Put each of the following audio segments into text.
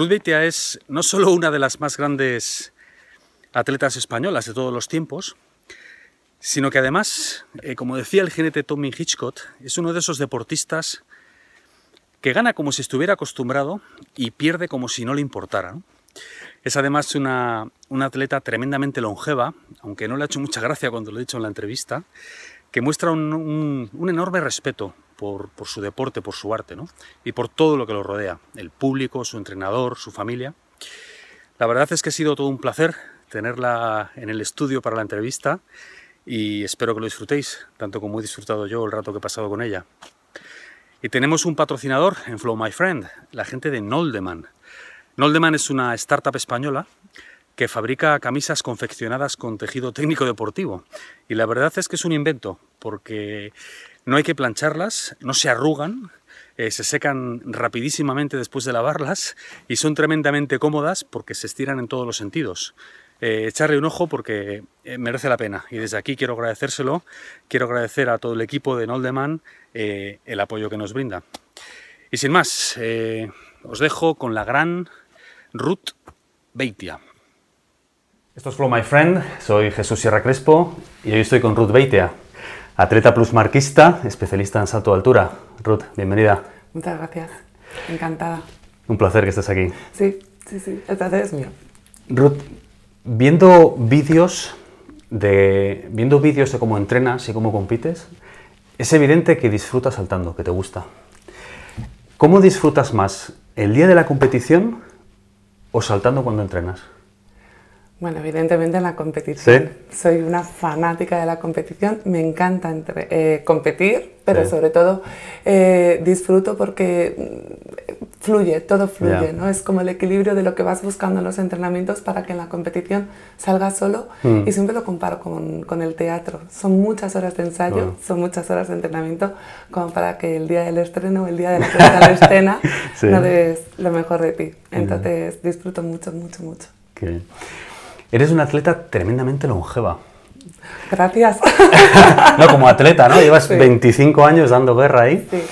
Ruth es no solo una de las más grandes atletas españolas de todos los tiempos, sino que además, eh, como decía el jinete Tommy Hitchcock, es uno de esos deportistas que gana como si estuviera acostumbrado y pierde como si no le importara. Es además una, atleta tremendamente longeva, aunque no le ha hecho mucha gracia cuando lo he dicho en la entrevista, que muestra un, enorme respeto por, su deporte, por su arte y por todo lo que lo rodea, el público, su entrenador, su familia. La verdad es que ha sido todo un placer tenerla en el estudio para la entrevista y espero que lo disfrutéis, tanto como he disfrutado yo el rato que he pasado con ella. Y tenemos un patrocinador en Flow My Friend, la gente de Noldeman. Noldeman es una startup española que fabrica camisas confeccionadas con tejido técnico deportivo. Y la verdad es que es un invento, porque no hay que plancharlas, no se arrugan, eh, se secan rapidísimamente después de lavarlas y son tremendamente cómodas porque se estiran en todos los sentidos. Eh, echarle un ojo porque eh, merece la pena. Y desde aquí quiero agradecérselo, quiero agradecer a todo el equipo de Noldeman el apoyo que nos brinda. Y sin más, os dejo con la gran Ruth Beitia. Esto es Flow My Friend, soy Jesús Sierra Crespo y hoy estoy con Ruth Beitia, atleta plus marquista, especialista en salto de altura. Ruth, bienvenida. Muchas gracias, encantada. Un placer que estés aquí. Sí, sí, sí, el placer es mío. Ruth, Viendo vídeos de viendo vídeos de cómo entrenas y cómo compites, es evidente que disfrutas saltando, que te gusta. ¿Cómo disfrutas más? ¿El día de la competición o saltando cuando entrenas? Bueno, evidentemente en la competición. Soy una fanática de la competición. Me encanta eh, competir, pero sobre todo eh, disfruto porque fluye, todo fluye, ¿no? Es como el equilibrio de lo que vas buscando en los entrenamientos para que en la competición salga solo. Mm. Y siempre lo comparo con, con, el teatro. Son muchas horas de ensayo, son muchas horas de entrenamiento, como para que el día del estreno, el día de la escena, no des lo mejor de ti. Entonces disfruto mucho, mucho, mucho. Eres una atleta tremendamente longeva. Gracias. no, como atleta, ¿no? Llevas 25 años dando guerra ahí. Sí.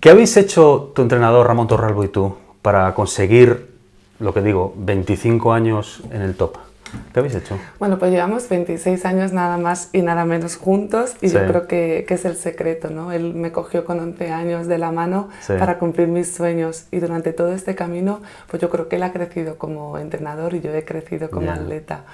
¿Qué habéis hecho tu entrenador Ramón Torralbo y tú para conseguir, lo que digo, 25 años en el top? ¿Qué habéis hecho? Bueno, pues llevamos 26 años nada más y nada menos juntos y yo creo que, que, es el secreto, ¿no? Él me cogió con 11 años de la mano para cumplir mis sueños y durante todo este camino, pues yo creo que él ha crecido como entrenador y yo he crecido como atleta.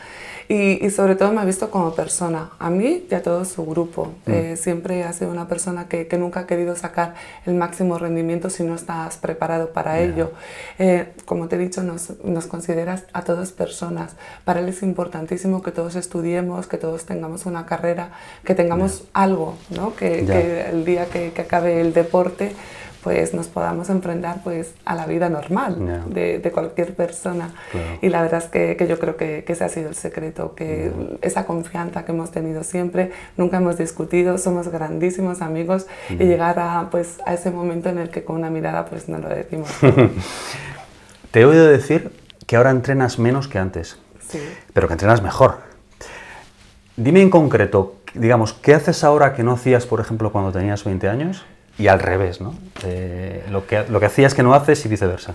Y, sobre todo me ha visto como persona, a mí y a todo su grupo. Mm. Eh, siempre ha sido una persona que, que, nunca ha querido sacar el máximo rendimiento si no estás preparado para ello. Eh, como te he dicho, nos, nos, consideras a todas personas. Para es importantísimo que todos estudiemos, que todos tengamos una carrera, que tengamos algo, ¿no? que, que, el día que, que acabe el deporte pues nos podamos enfrentar pues a la vida normal de, de, cualquier persona. Y la verdad es que, que yo creo que, que, ese ha sido el secreto, que esa confianza que hemos tenido siempre, nunca hemos discutido, somos grandísimos amigos y llegar a, pues, a ese momento en el que con una mirada pues no lo decimos. Te he oído decir que ahora entrenas menos que antes, pero que entrenas mejor. Dime en concreto, digamos, ¿qué haces ahora que no hacías, por ejemplo, cuando tenías 20 años? y al revés, ¿no? Eh, lo, que, lo que hacías que no haces y viceversa.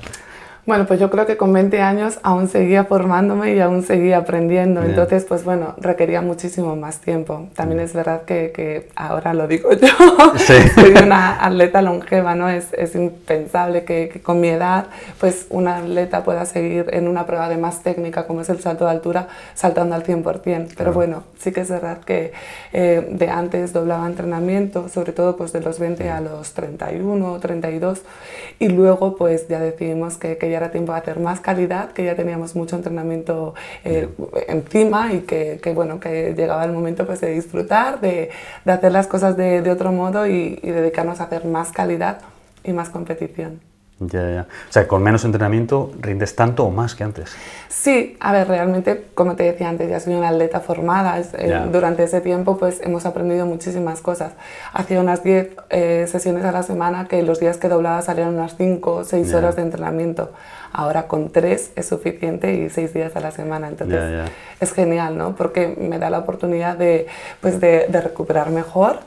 Bueno, pues yo creo que con 20 años aún seguía formándome y aún seguía aprendiendo. Entonces, pues bueno, requería muchísimo más tiempo. También es verdad que, que ahora lo digo yo, soy una atleta longeva, ¿no? Es, es impensable que, que, con mi edad, pues una atleta pueda seguir en una prueba de más técnica como es el salto de altura, saltando al 100%. Pero bueno, sí que es verdad que eh, de antes doblaba entrenamiento, sobre todo pues de los 20 a los 31, 32, y luego pues ya decidimos que, que ya era tiempo de hacer más calidad, que ya teníamos mucho entrenamiento eh, encima y que, que, bueno, que llegaba el momento pues, de disfrutar, de, de hacer las cosas de, de otro modo y, y dedicarnos a hacer más calidad y más competición. Ya, ya. O sea, con menos entrenamiento rindes tanto o más que antes. Sí, a ver, realmente, como te decía antes, ya soy una atleta formada. Eh, durante ese tiempo, pues hemos aprendido muchísimas cosas. Hacía unas 10 eh, sesiones a la semana que los días que doblaba salían unas 5 o 6 horas de entrenamiento. Ahora con 3 es suficiente y 6 días a la semana. Entonces, es genial, ¿no? Porque me da la oportunidad de, pues, de, de recuperar mejor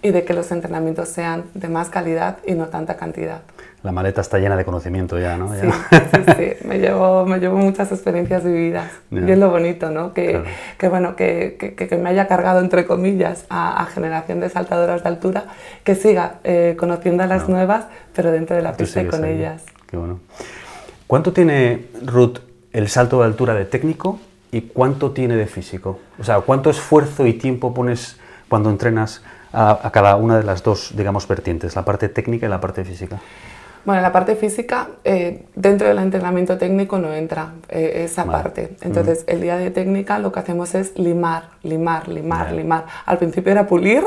y de que los entrenamientos sean de más calidad y no tanta cantidad. La maleta está llena de conocimiento ya, ¿no? Sí, sí, sí, me llevo, me llevo muchas experiencias vividas. Y es lo bonito, ¿no? Que, que bueno, que, que, que, me haya cargado, entre comillas, a, generación de saltadoras de altura, que siga eh, conociendo a las nuevas, pero dentro de la pista y con ellas. Qué bueno. ¿Cuánto tiene, Ruth, el salto de altura de técnico y cuánto tiene de físico? O sea, ¿cuánto esfuerzo y tiempo pones cuando entrenas a, a cada una de las dos, digamos, vertientes, la parte técnica y la parte física? Bueno, la parte física, eh, dentro del entrenamiento técnico no entra eh, esa parte. Entonces, el día de técnica lo que hacemos es limar, limar, limar, limar. Al principio era pulir,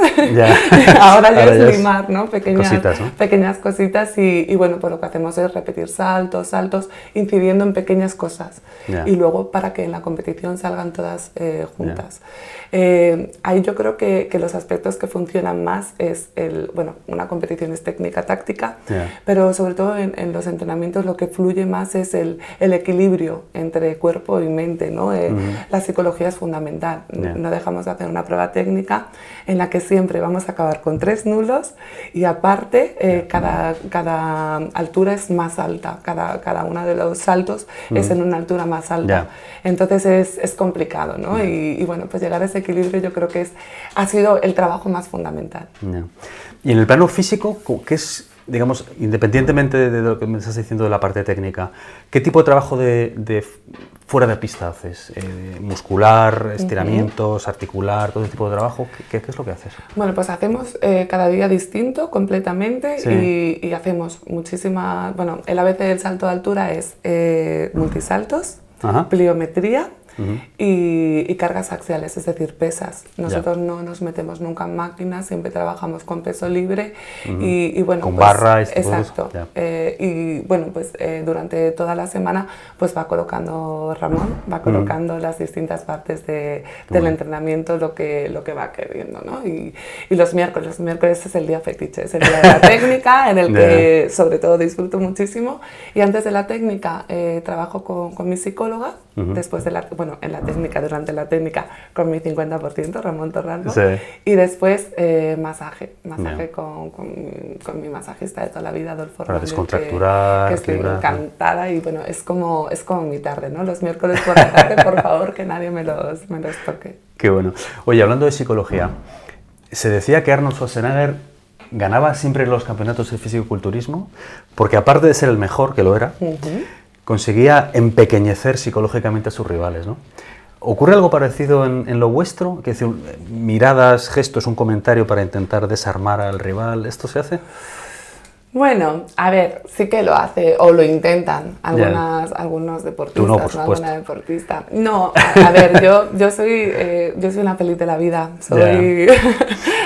ahora ya es limar, ¿no? Pequeñas cositas, Pequeñas cositas y, bueno, pues lo que hacemos es repetir saltos, saltos, incidiendo en pequeñas cosas. Y luego para que en la competición salgan todas eh, juntas. ahí yo creo que, que, los aspectos que funcionan más es el, bueno, una competición es técnica, táctica, pero sobre todo en, los entrenamientos lo que fluye más es el, el equilibrio entre cuerpo y mente, ¿no? Eh, la psicología es fundamental. No dejamos de hacer una prueba técnica en la que siempre vamos a acabar con tres nulos y aparte eh, cada, cada altura es más alta, cada, cada uno de los saltos es en una altura más alta. Entonces es, es complicado, ¿no? Y, y, bueno, pues llegar a ese equilibrio yo creo que es, ha sido el trabajo más fundamental. Y en el plano físico, ¿qué es digamos, independientemente de lo que me estás diciendo de la parte técnica, ¿qué tipo de trabajo de, fuera de pista haces? Eh, ¿Muscular, estiramientos, articular, todo ese tipo de trabajo? ¿Qué, es lo que haces? Bueno, pues hacemos eh, cada día distinto completamente y, hacemos muchísima, bueno, el ABC del salto de altura es eh, multisaltos, pliometría, y, cargas axiales, es decir, pesas. Nosotros no nos metemos nunca en máquinas, siempre trabajamos con peso libre y, bueno, con pues, barra, exacto. Eh, y bueno, pues eh, durante toda la semana pues va colocando Ramón, va colocando las distintas partes de, del entrenamiento, lo que, lo que va queriendo, ¿no? Y, y, los miércoles, los miércoles es el día fetiche, es el día de la técnica en el que sobre todo disfruto muchísimo. Y antes de la técnica eh, trabajo con, con mi psicóloga, después de la bueno, en la técnica, durante la técnica, con mi 50%, Ramón Torralbo. Sí. Y después eh, masaje, masaje con, con, mi masajista de toda la vida, Adolfo Para descontracturar, que, estoy encantada y bueno, es como, es como mi tarde, ¿no? Los miércoles por la tarde, por favor, que nadie me los, me los toque. Qué bueno. Oye, hablando de psicología, se decía que Arnold Schwarzenegger ganaba siempre los campeonatos de físico-culturismo, porque aparte de ser el mejor, que lo era, conseguía empequeñecer psicológicamente a sus rivales. ¿no? ¿Ocurre algo parecido en, lo vuestro? Que decir, miradas, gestos, un comentario para intentar desarmar al rival, ¿esto se hace? Bueno, a ver, sí que lo hace o lo intentan algunas, algunos deportistas, no, por alguna deportista. No, a, ver, yo, yo, soy, eh, yo soy una feliz de la vida, soy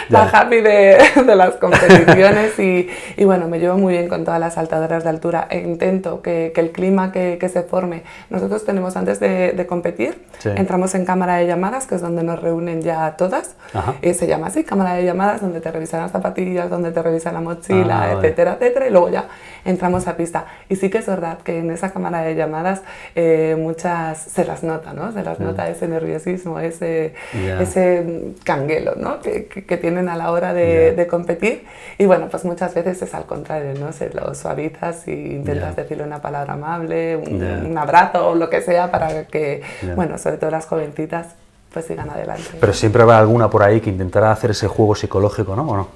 la happy de, de, las competiciones y, y, bueno, me llevo muy bien con todas las saltadoras de altura. E intento que, que el clima que, que, se forme. Nosotros tenemos antes de, de competir, entramos en cámara de llamadas, que es donde nos reúnen ya todas, y se llama así, cámara de llamadas, donde te revisan las zapatillas, donde te revisan la mochila, ah, etcétera y luego ya entramos a pista. Y sí que es verdad que en esa cámara de llamadas eh, muchas se las nota, ¿no? Se las nota ese nerviosismo, ese, ese canguelo, ¿no? Que, que, tienen a la hora de, de, competir. Y bueno, pues muchas veces es al contrario, ¿no? Se lo suavizas y intentas decirle una palabra amable, un, un, abrazo o lo que sea para que, bueno, sobre todo las jovencitas pues sigan adelante. Pero siempre habrá alguna por ahí que intentará hacer ese juego psicológico, ¿no? ¿O no?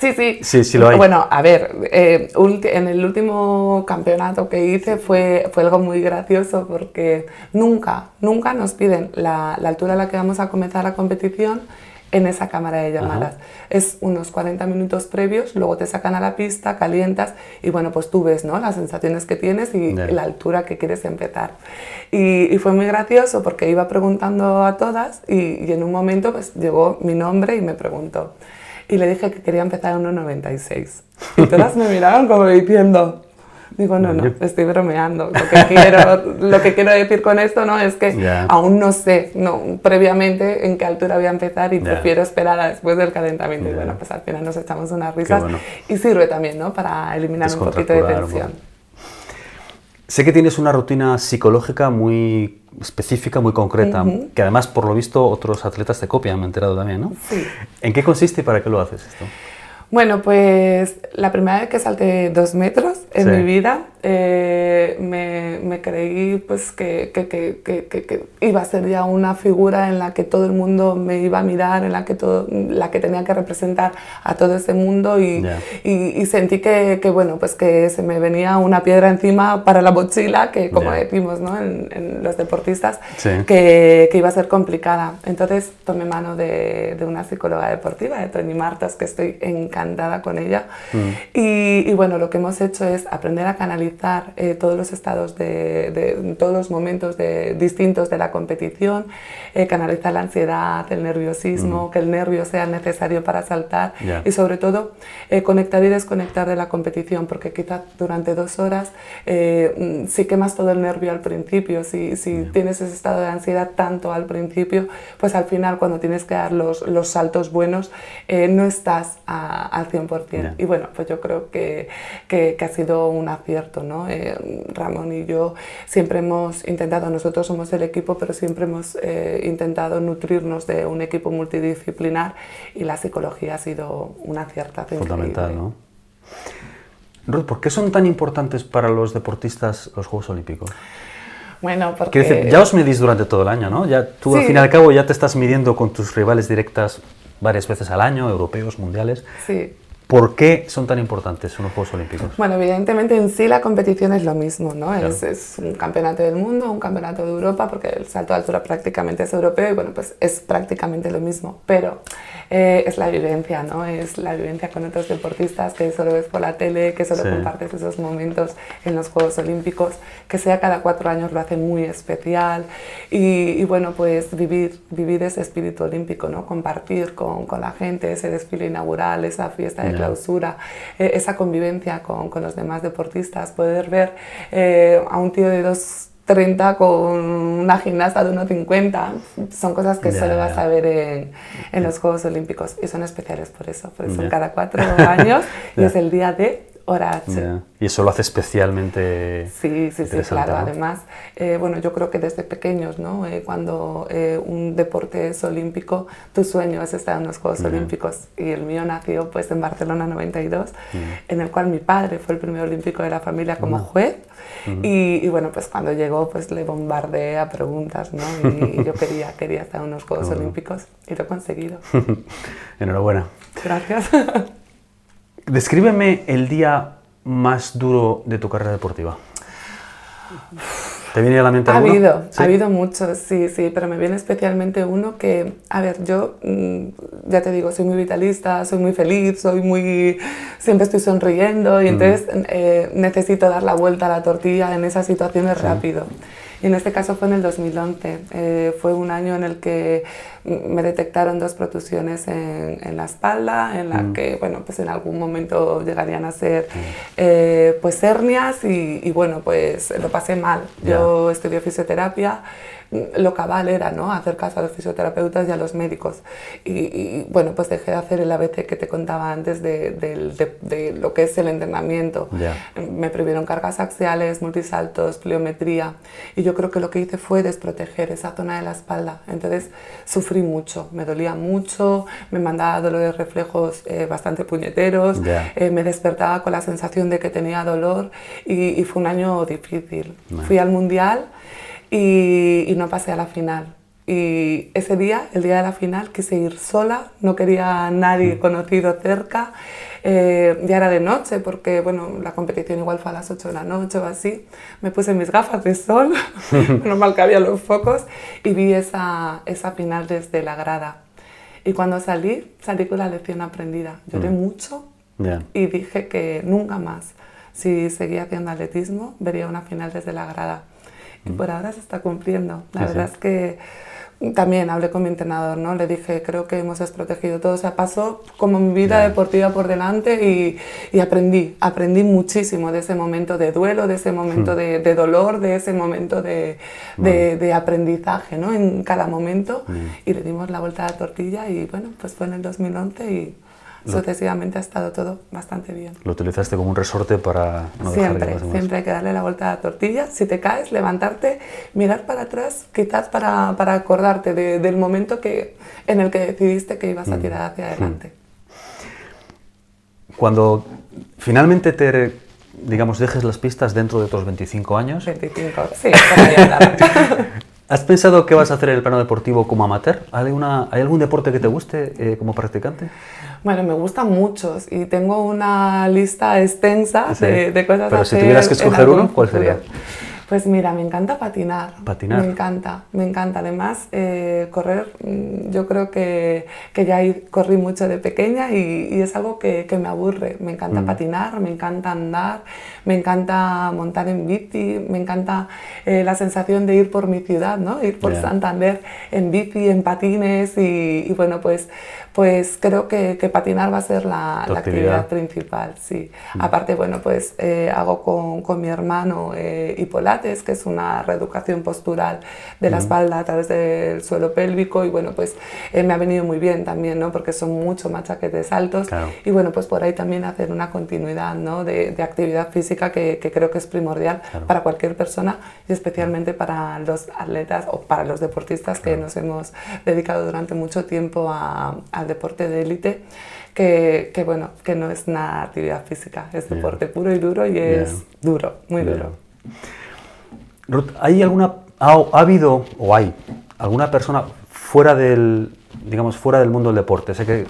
Sí, sí. Sí, sí lo hay. Bueno, a ver, eh, en el último campeonato que hice fue, fue algo muy gracioso porque nunca, nunca nos piden la, la altura a la que vamos a comenzar la competición en esa cámara de llamadas. Es unos 40 minutos previos, luego te sacan a la pista, calientas y bueno, pues tú ves ¿no? las sensaciones que tienes y la altura que quieres empezar. Y, fue muy gracioso porque iba preguntando a todas y, y, en un momento pues llegó mi nombre y me preguntó. Y le dije que quería empezar en 1,96. Y todas me miraron como diciendo, Digo, no, no, estoy bromeando. Lo que quiero, lo que quiero decir con esto no es que aún no sé no, previamente en qué altura voy a empezar y prefiero esperar a después del calentamiento. Y bueno, pues al final nos echamos unas risas y sirve también ¿no? para eliminar un poquito de tensión. Sé que tienes una rutina psicológica muy específica, muy concreta, que además, por lo visto, otros atletas te copian, me he enterado también, ¿no? Sí. ¿En qué consiste y para qué lo haces esto? Bueno, pues la primera vez que salté dos metros en mi vida, eh, me, me, creí pues que, que, que, que, iba a ser ya una figura en la que todo el mundo me iba a mirar, en la que, todo, la que tenía que representar a todo ese mundo y, y, sentí que, bueno, pues que se me venía una piedra encima para la mochila, que como decimos ¿no? en, en, los deportistas, que, iba a ser complicada. Entonces tomé mano de, de una psicóloga deportiva, de Tony Martas, que estoy encantada encantada con ella. Mm. Y, bueno, lo que hemos hecho es aprender a canalizar eh, todos los estados de, todos los momentos de, distintos de la competición, eh, canalizar la ansiedad, el nerviosismo, que el nervio sea necesario para saltar y sobre todo eh, conectar y desconectar de la competición, porque quizás durante dos horas mm, sí quemas todo el nervio al principio, si, si tienes ese estado de ansiedad tanto al principio, pues al final cuando tienes que dar los, los saltos buenos, no estás a, al 100%. Y bueno, pues yo creo que, que, ha sido un acierto, ¿no? Eh, Ramón y yo siempre hemos intentado, nosotros somos el equipo, pero siempre hemos eh, intentado nutrirnos de un equipo multidisciplinar y la psicología ha sido una acierto. Fundamental, ¿no? Ruth, ¿por qué son tan importantes para los deportistas los Juegos Olímpicos? Bueno, porque... Decir, ya os medís durante todo el año, ¿no? Ya, tú al fin y al cabo ya te estás midiendo con tus rivales directas varias veces al año, europeos, mundiales. Sí. ¿Por qué son tan importantes unos Juegos Olímpicos? Bueno, evidentemente en sí la competición es lo mismo, ¿no? Es, es, un campeonato del mundo, un campeonato de Europa, porque el salto de altura prácticamente es europeo y bueno, pues es prácticamente lo mismo. Pero eh, es la vivencia, ¿no? Es la vivencia con otros deportistas que solo ves por la tele, que solo compartes esos momentos en los Juegos Olímpicos, que sea cada cuatro años lo hace muy especial y, bueno, pues vivir, vivir ese espíritu olímpico, ¿no? Compartir con, con la gente ese desfile inaugural, esa fiesta de clausura, eh, esa convivencia con, con, los demás deportistas, poder ver eh, a un tío de dos 30 con una gimnasta de 1,50. Son cosas que solo vas a ver en, en, los Juegos Olímpicos y son especiales por eso. Por eso cada cuatro años y es el día de hora Y eso lo hace especialmente Sí, sí, sí, claro. Además, eh, bueno, yo creo que desde pequeños, ¿no? Eh, cuando eh, un deporte es olímpico, tu sueño es estar en los Juegos Olímpicos. Y el mío nació pues en Barcelona 92, en el cual mi padre fue el primer olímpico de la familia como juez. y, y, bueno, pues cuando llegó, pues le bombardeé a preguntas, ¿no? Y, yo quería, quería estar en los Juegos Olímpicos y lo he conseguido. Enhorabuena. Gracias. Descríbeme el día más duro de tu carrera deportiva. ¿Te viene a la mente Ha habido, ha habido muchos, sí, sí, pero me viene especialmente uno que, a ver, yo mm, ya te digo, soy muy vitalista, soy muy feliz, soy muy, siempre estoy sonriendo y mm. entonces eh, necesito dar la vuelta a la tortilla en esas situaciones rápido. Y en este caso fue en el 2011. Eh, fue un año en el que me detectaron dos protusiones en, en la espalda, en la mm. que, bueno, pues en algún momento llegarían a ser mm. eh, pues hernias y, y, bueno, pues lo pasé mal. Yo estudié fisioterapia lo cabal era ¿no? hacer caso a los fisioterapeutas y a los médicos. Y, bueno, pues dejé de hacer el ABC que te contaba antes de, de, lo que es el entrenamiento. Me prohibieron cargas axiales, multisaltos, pliometría. Y yo creo que lo que hice fue desproteger esa zona de la espalda. Entonces sufrí mucho, me dolía mucho, me mandaba dolores reflejos eh, bastante puñeteros, eh, me despertaba con la sensación de que tenía dolor y, fue un año difícil. Fui al mundial y, no pasé a la final. Y ese día, el día de la final, quise ir sola, no quería a nadie mm. conocido cerca. Eh, ya era de noche, porque bueno, la competición igual fue a las 8 de la noche o así. Me puse mis gafas de sol, normal que había los focos, y vi esa, esa final desde la grada. Y cuando salí, salí con la lección aprendida. Lloré mm. mucho y dije que nunca más, si seguía haciendo atletismo, vería una final desde la grada y por ahora se está cumpliendo. La verdad es que también hablé con mi entrenador, ¿no? Le dije, creo que hemos desprotegido todo. O sea, pasó como mi vida deportiva por delante y, y, aprendí, aprendí muchísimo de ese momento de duelo, de ese momento hmm. de, de, dolor, de ese momento de, de, de aprendizaje, ¿no? En cada momento. Y le dimos la vuelta a la tortilla y bueno, pues fue en el 2011 y sucesivamente ha estado todo bastante bien. Lo utilizaste como un resorte para no Siempre, dejar siempre hay que darle la vuelta a la tortilla. Si te caes, levantarte, mirar para atrás, quizás para, para acordarte del momento que, en el que decidiste que ibas a mm. tirar hacia mm. adelante. cuando finalmente te, digamos, dejes las pistas dentro de otros 25 años... 25, sí, ¿Has pensado qué vas a hacer en el plano deportivo como amateur? ¿Hay, ¿hay algún deporte que te guste eh, como practicante? Bueno, me gustan muchos y tengo una lista extensa de, de, cosas Pero si tuvieras que escoger uno, ¿cuál sería? Pues mira, me encanta patinar. Patinar. Me encanta, me encanta. Además, eh, correr, mm, yo creo que, que, ya corrí mucho de pequeña y, y es algo que, que, me aburre. Me encanta mm. patinar, me encanta andar, me encanta montar en bici, me encanta eh, la sensación de ir por mi ciudad, ¿no? Ir por Santander en bici, en patines y, y bueno, pues pues creo que, que, patinar va a ser la, la actividad principal, sí. Mm. Aparte, bueno, pues eh, hago con, con, mi hermano eh, hipolates, que es una reeducación postural de la mm. espalda a través del suelo pélvico y bueno, pues eh, me ha venido muy bien también, ¿no? Porque son mucho machaquetes altos y bueno, pues por ahí también hacer una continuidad, ¿no? De, de actividad física que, que, creo que es primordial para cualquier persona y especialmente para los atletas o para los deportistas que nos hemos dedicado durante mucho tiempo a, al deporte de élite, que, que, bueno, que no es nada actividad física, es deporte puro y duro y es duro, muy duro. Ruth, ¿hay alguna, ha, habido o hay alguna persona fuera del, digamos, fuera del mundo del deporte? Sé que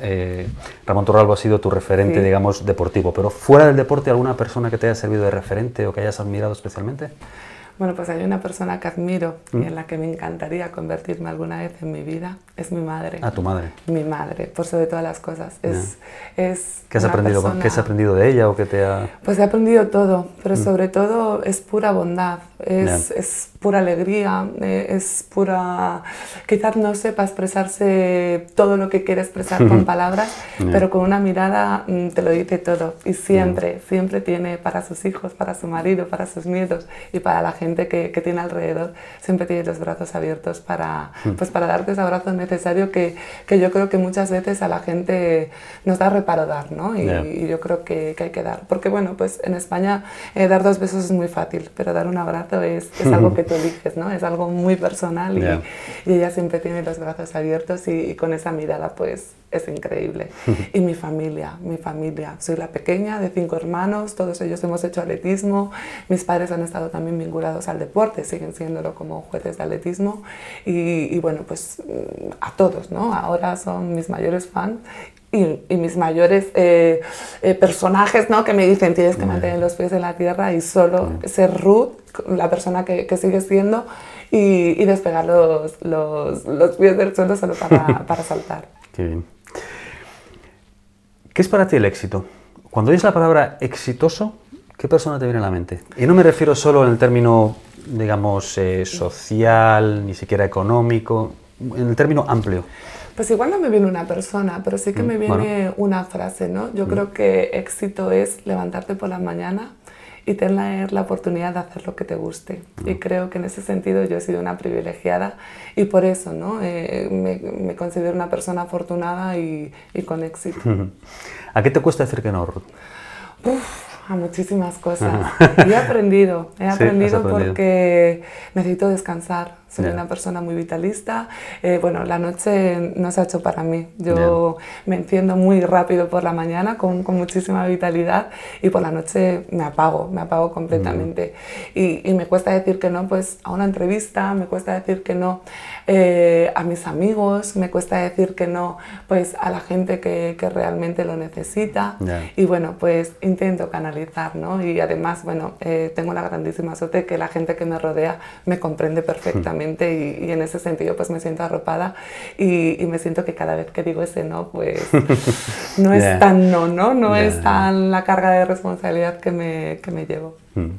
eh, Ramón Torralbo ha sido tu referente, digamos, deportivo, pero fuera del deporte, ¿alguna persona que te haya servido de referente o que hayas admirado especialmente? Bueno, pues hay una persona que admiro y mm. en la que me encantaría convertirme alguna vez en mi vida, es mi madre. Ah, tu madre. Mi madre, por sobre todas las cosas. Es, es ¿Qué, has aprendido, ¿Qué has aprendido de ella o qué te ha...? Pues he aprendido todo, pero mm. sobre todo es pura bondad, es, es pura alegría, eh, es pura... Quizás no sepa expresarse todo lo que quiere expresar con palabras, pero con una mirada mm, te lo dice todo. Y siempre, siempre tiene para sus hijos, para su marido, para sus nietos y para la gente que, tiene alrededor siempre tiene los brazos abiertos para, pues para darte ese abrazo necesario que, que, yo creo que muchas veces a la gente nos da reparo dar, ¿no? Y, yo creo que, que, hay que dar. Porque bueno, pues en España eh, dar dos besos es muy fácil, pero dar un abrazo es, es algo que tú eliges, ¿no? Es algo muy personal y, y ella siempre tiene los brazos abiertos y, y con esa mirada pues es increíble. y mi familia, mi familia. Soy la pequeña de cinco hermanos, todos ellos hemos hecho atletismo, mis padres han estado también vinculados al deporte, siguen siéndolo como jueces de atletismo y, bueno, pues a todos, ¿no? Ahora son mis mayores fans y, mis mayores eh, eh, personajes, ¿no? Que me dicen, tienes que mantener los pies en la tierra y solo ser Ruth, la persona que, que sigue siendo, y, y despegar los, los, los, pies del suelo solo para, para saltar. Qué bien. ¿Qué es para ti el éxito? Cuando oyes la palabra exitoso, ¿qué persona te viene a la mente? Y no me refiero solo en el término, digamos, eh, social, ni siquiera económico, en el término amplio. Pues igual no me viene una persona, pero sí que me mm, viene una frase, ¿no? Yo mm. creo que éxito es levantarte por la mañana y tener la oportunidad de hacer lo que te guste. Y creo que en ese sentido yo he sido una privilegiada y por eso ¿no? Eh, me, considero una persona afortunada y, y, con éxito. ¿A qué te cuesta decir que no, Ruth? a muchísimas cosas. y he aprendido, he aprendido porque necesito descansar soy una persona muy vitalista. Eh, bueno, la noche no se ha hecho para mí. Yo me enciendo muy rápido por la mañana con, con, muchísima vitalidad y por la noche me apago, me apago completamente. Y, y, me cuesta decir que no pues, a una entrevista, me cuesta decir que no eh, a mis amigos, me cuesta decir que no pues, a la gente que, que realmente lo necesita. Y bueno, pues intento canalizar, ¿no? Y además, bueno, eh, tengo la grandísima suerte que la gente que me rodea me comprende perfectamente y, en ese sentido pues me siento arropada y, me siento que cada vez que digo ese no pues no es tan no, ¿no? No es tan la carga de responsabilidad que me, que me llevo. Hmm.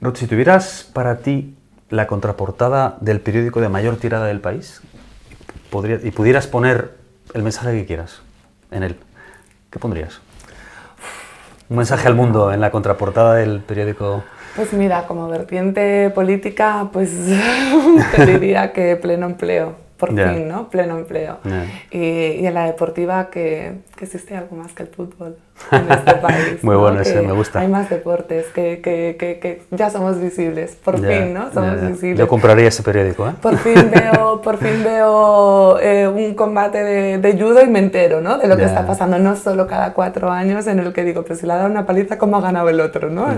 Ruth, si tuvieras para ti la contraportada del periódico de mayor tirada del país podría, y pudieras poner el mensaje que quieras en él, ¿qué pondrías? Un mensaje al mundo en la contraportada del periódico pues mira, como vertiente política, pues te diría que pleno empleo, por fin, ¿no? Pleno empleo. Y, y, en la deportiva que, que, existe algo más que el fútbol. En este país. Muy bueno ese, me gusta. Hay más deportes, que, que, que, ya somos visibles, por fin, ¿no? Somos visibles. Yo compraría ese periódico, ¿eh? Por fin veo, por fin veo eh, un combate de, de, judo y me entero, ¿no? De lo que está pasando, no solo cada cuatro años en el que digo, pues si le ha dado una paliza, ¿cómo ha ganado el otro, no?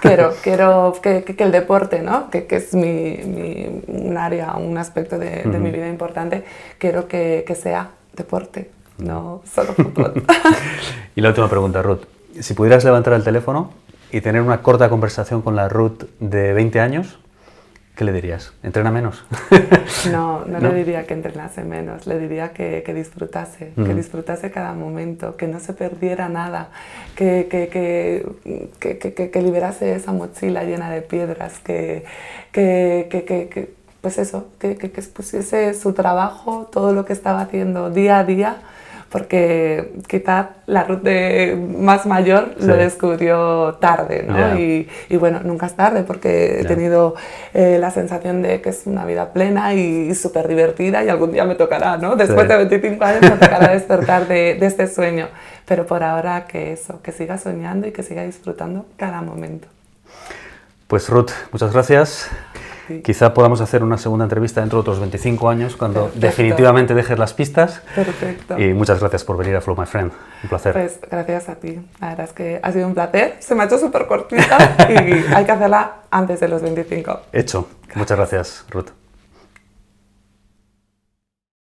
Quiero, quiero que, que, el deporte, ¿no? Que, que es mi, mi, un área, un aspecto de, de mi vida importante, quiero que, que sea deporte, no solo fútbol. y la última pregunta, Ruth. Si pudieras levantar el teléfono y tener una corta conversación con la Ruth de 20 años, ¿qué le dirías? ¿Entrena menos? no, no, le diría que entrenase menos, le diría que, que disfrutase, que disfrutase cada momento, que no se perdiera nada, que, que, que liberase esa mochila llena de piedras, que, que, pues eso, que, que, que expusiese su trabajo, todo lo que estaba haciendo día a día, porque quizá la Ruth de más mayor lo descubrió tarde, ¿no? Y, y, bueno, nunca es tarde porque he tenido eh, la sensación de que es una vida plena y, súper divertida y algún día me tocará, ¿no? Después de 25 años me tocará despertar de, de este sueño, pero por ahora que eso, que siga soñando y que siga disfrutando cada momento. Pues Ruth, muchas gracias. Quizá podamos hacer una segunda entrevista dentro de otros 25 años, cuando definitivamente dejes las pistas. Perfecto. Y muchas gracias por venir a Flow My Friend. Un placer. Pues gracias a ti. La verdad es que ha sido un placer. Se me ha hecho súper cortita y hay que hacerla antes de los 25. Hecho. Muchas gracias, Ruth.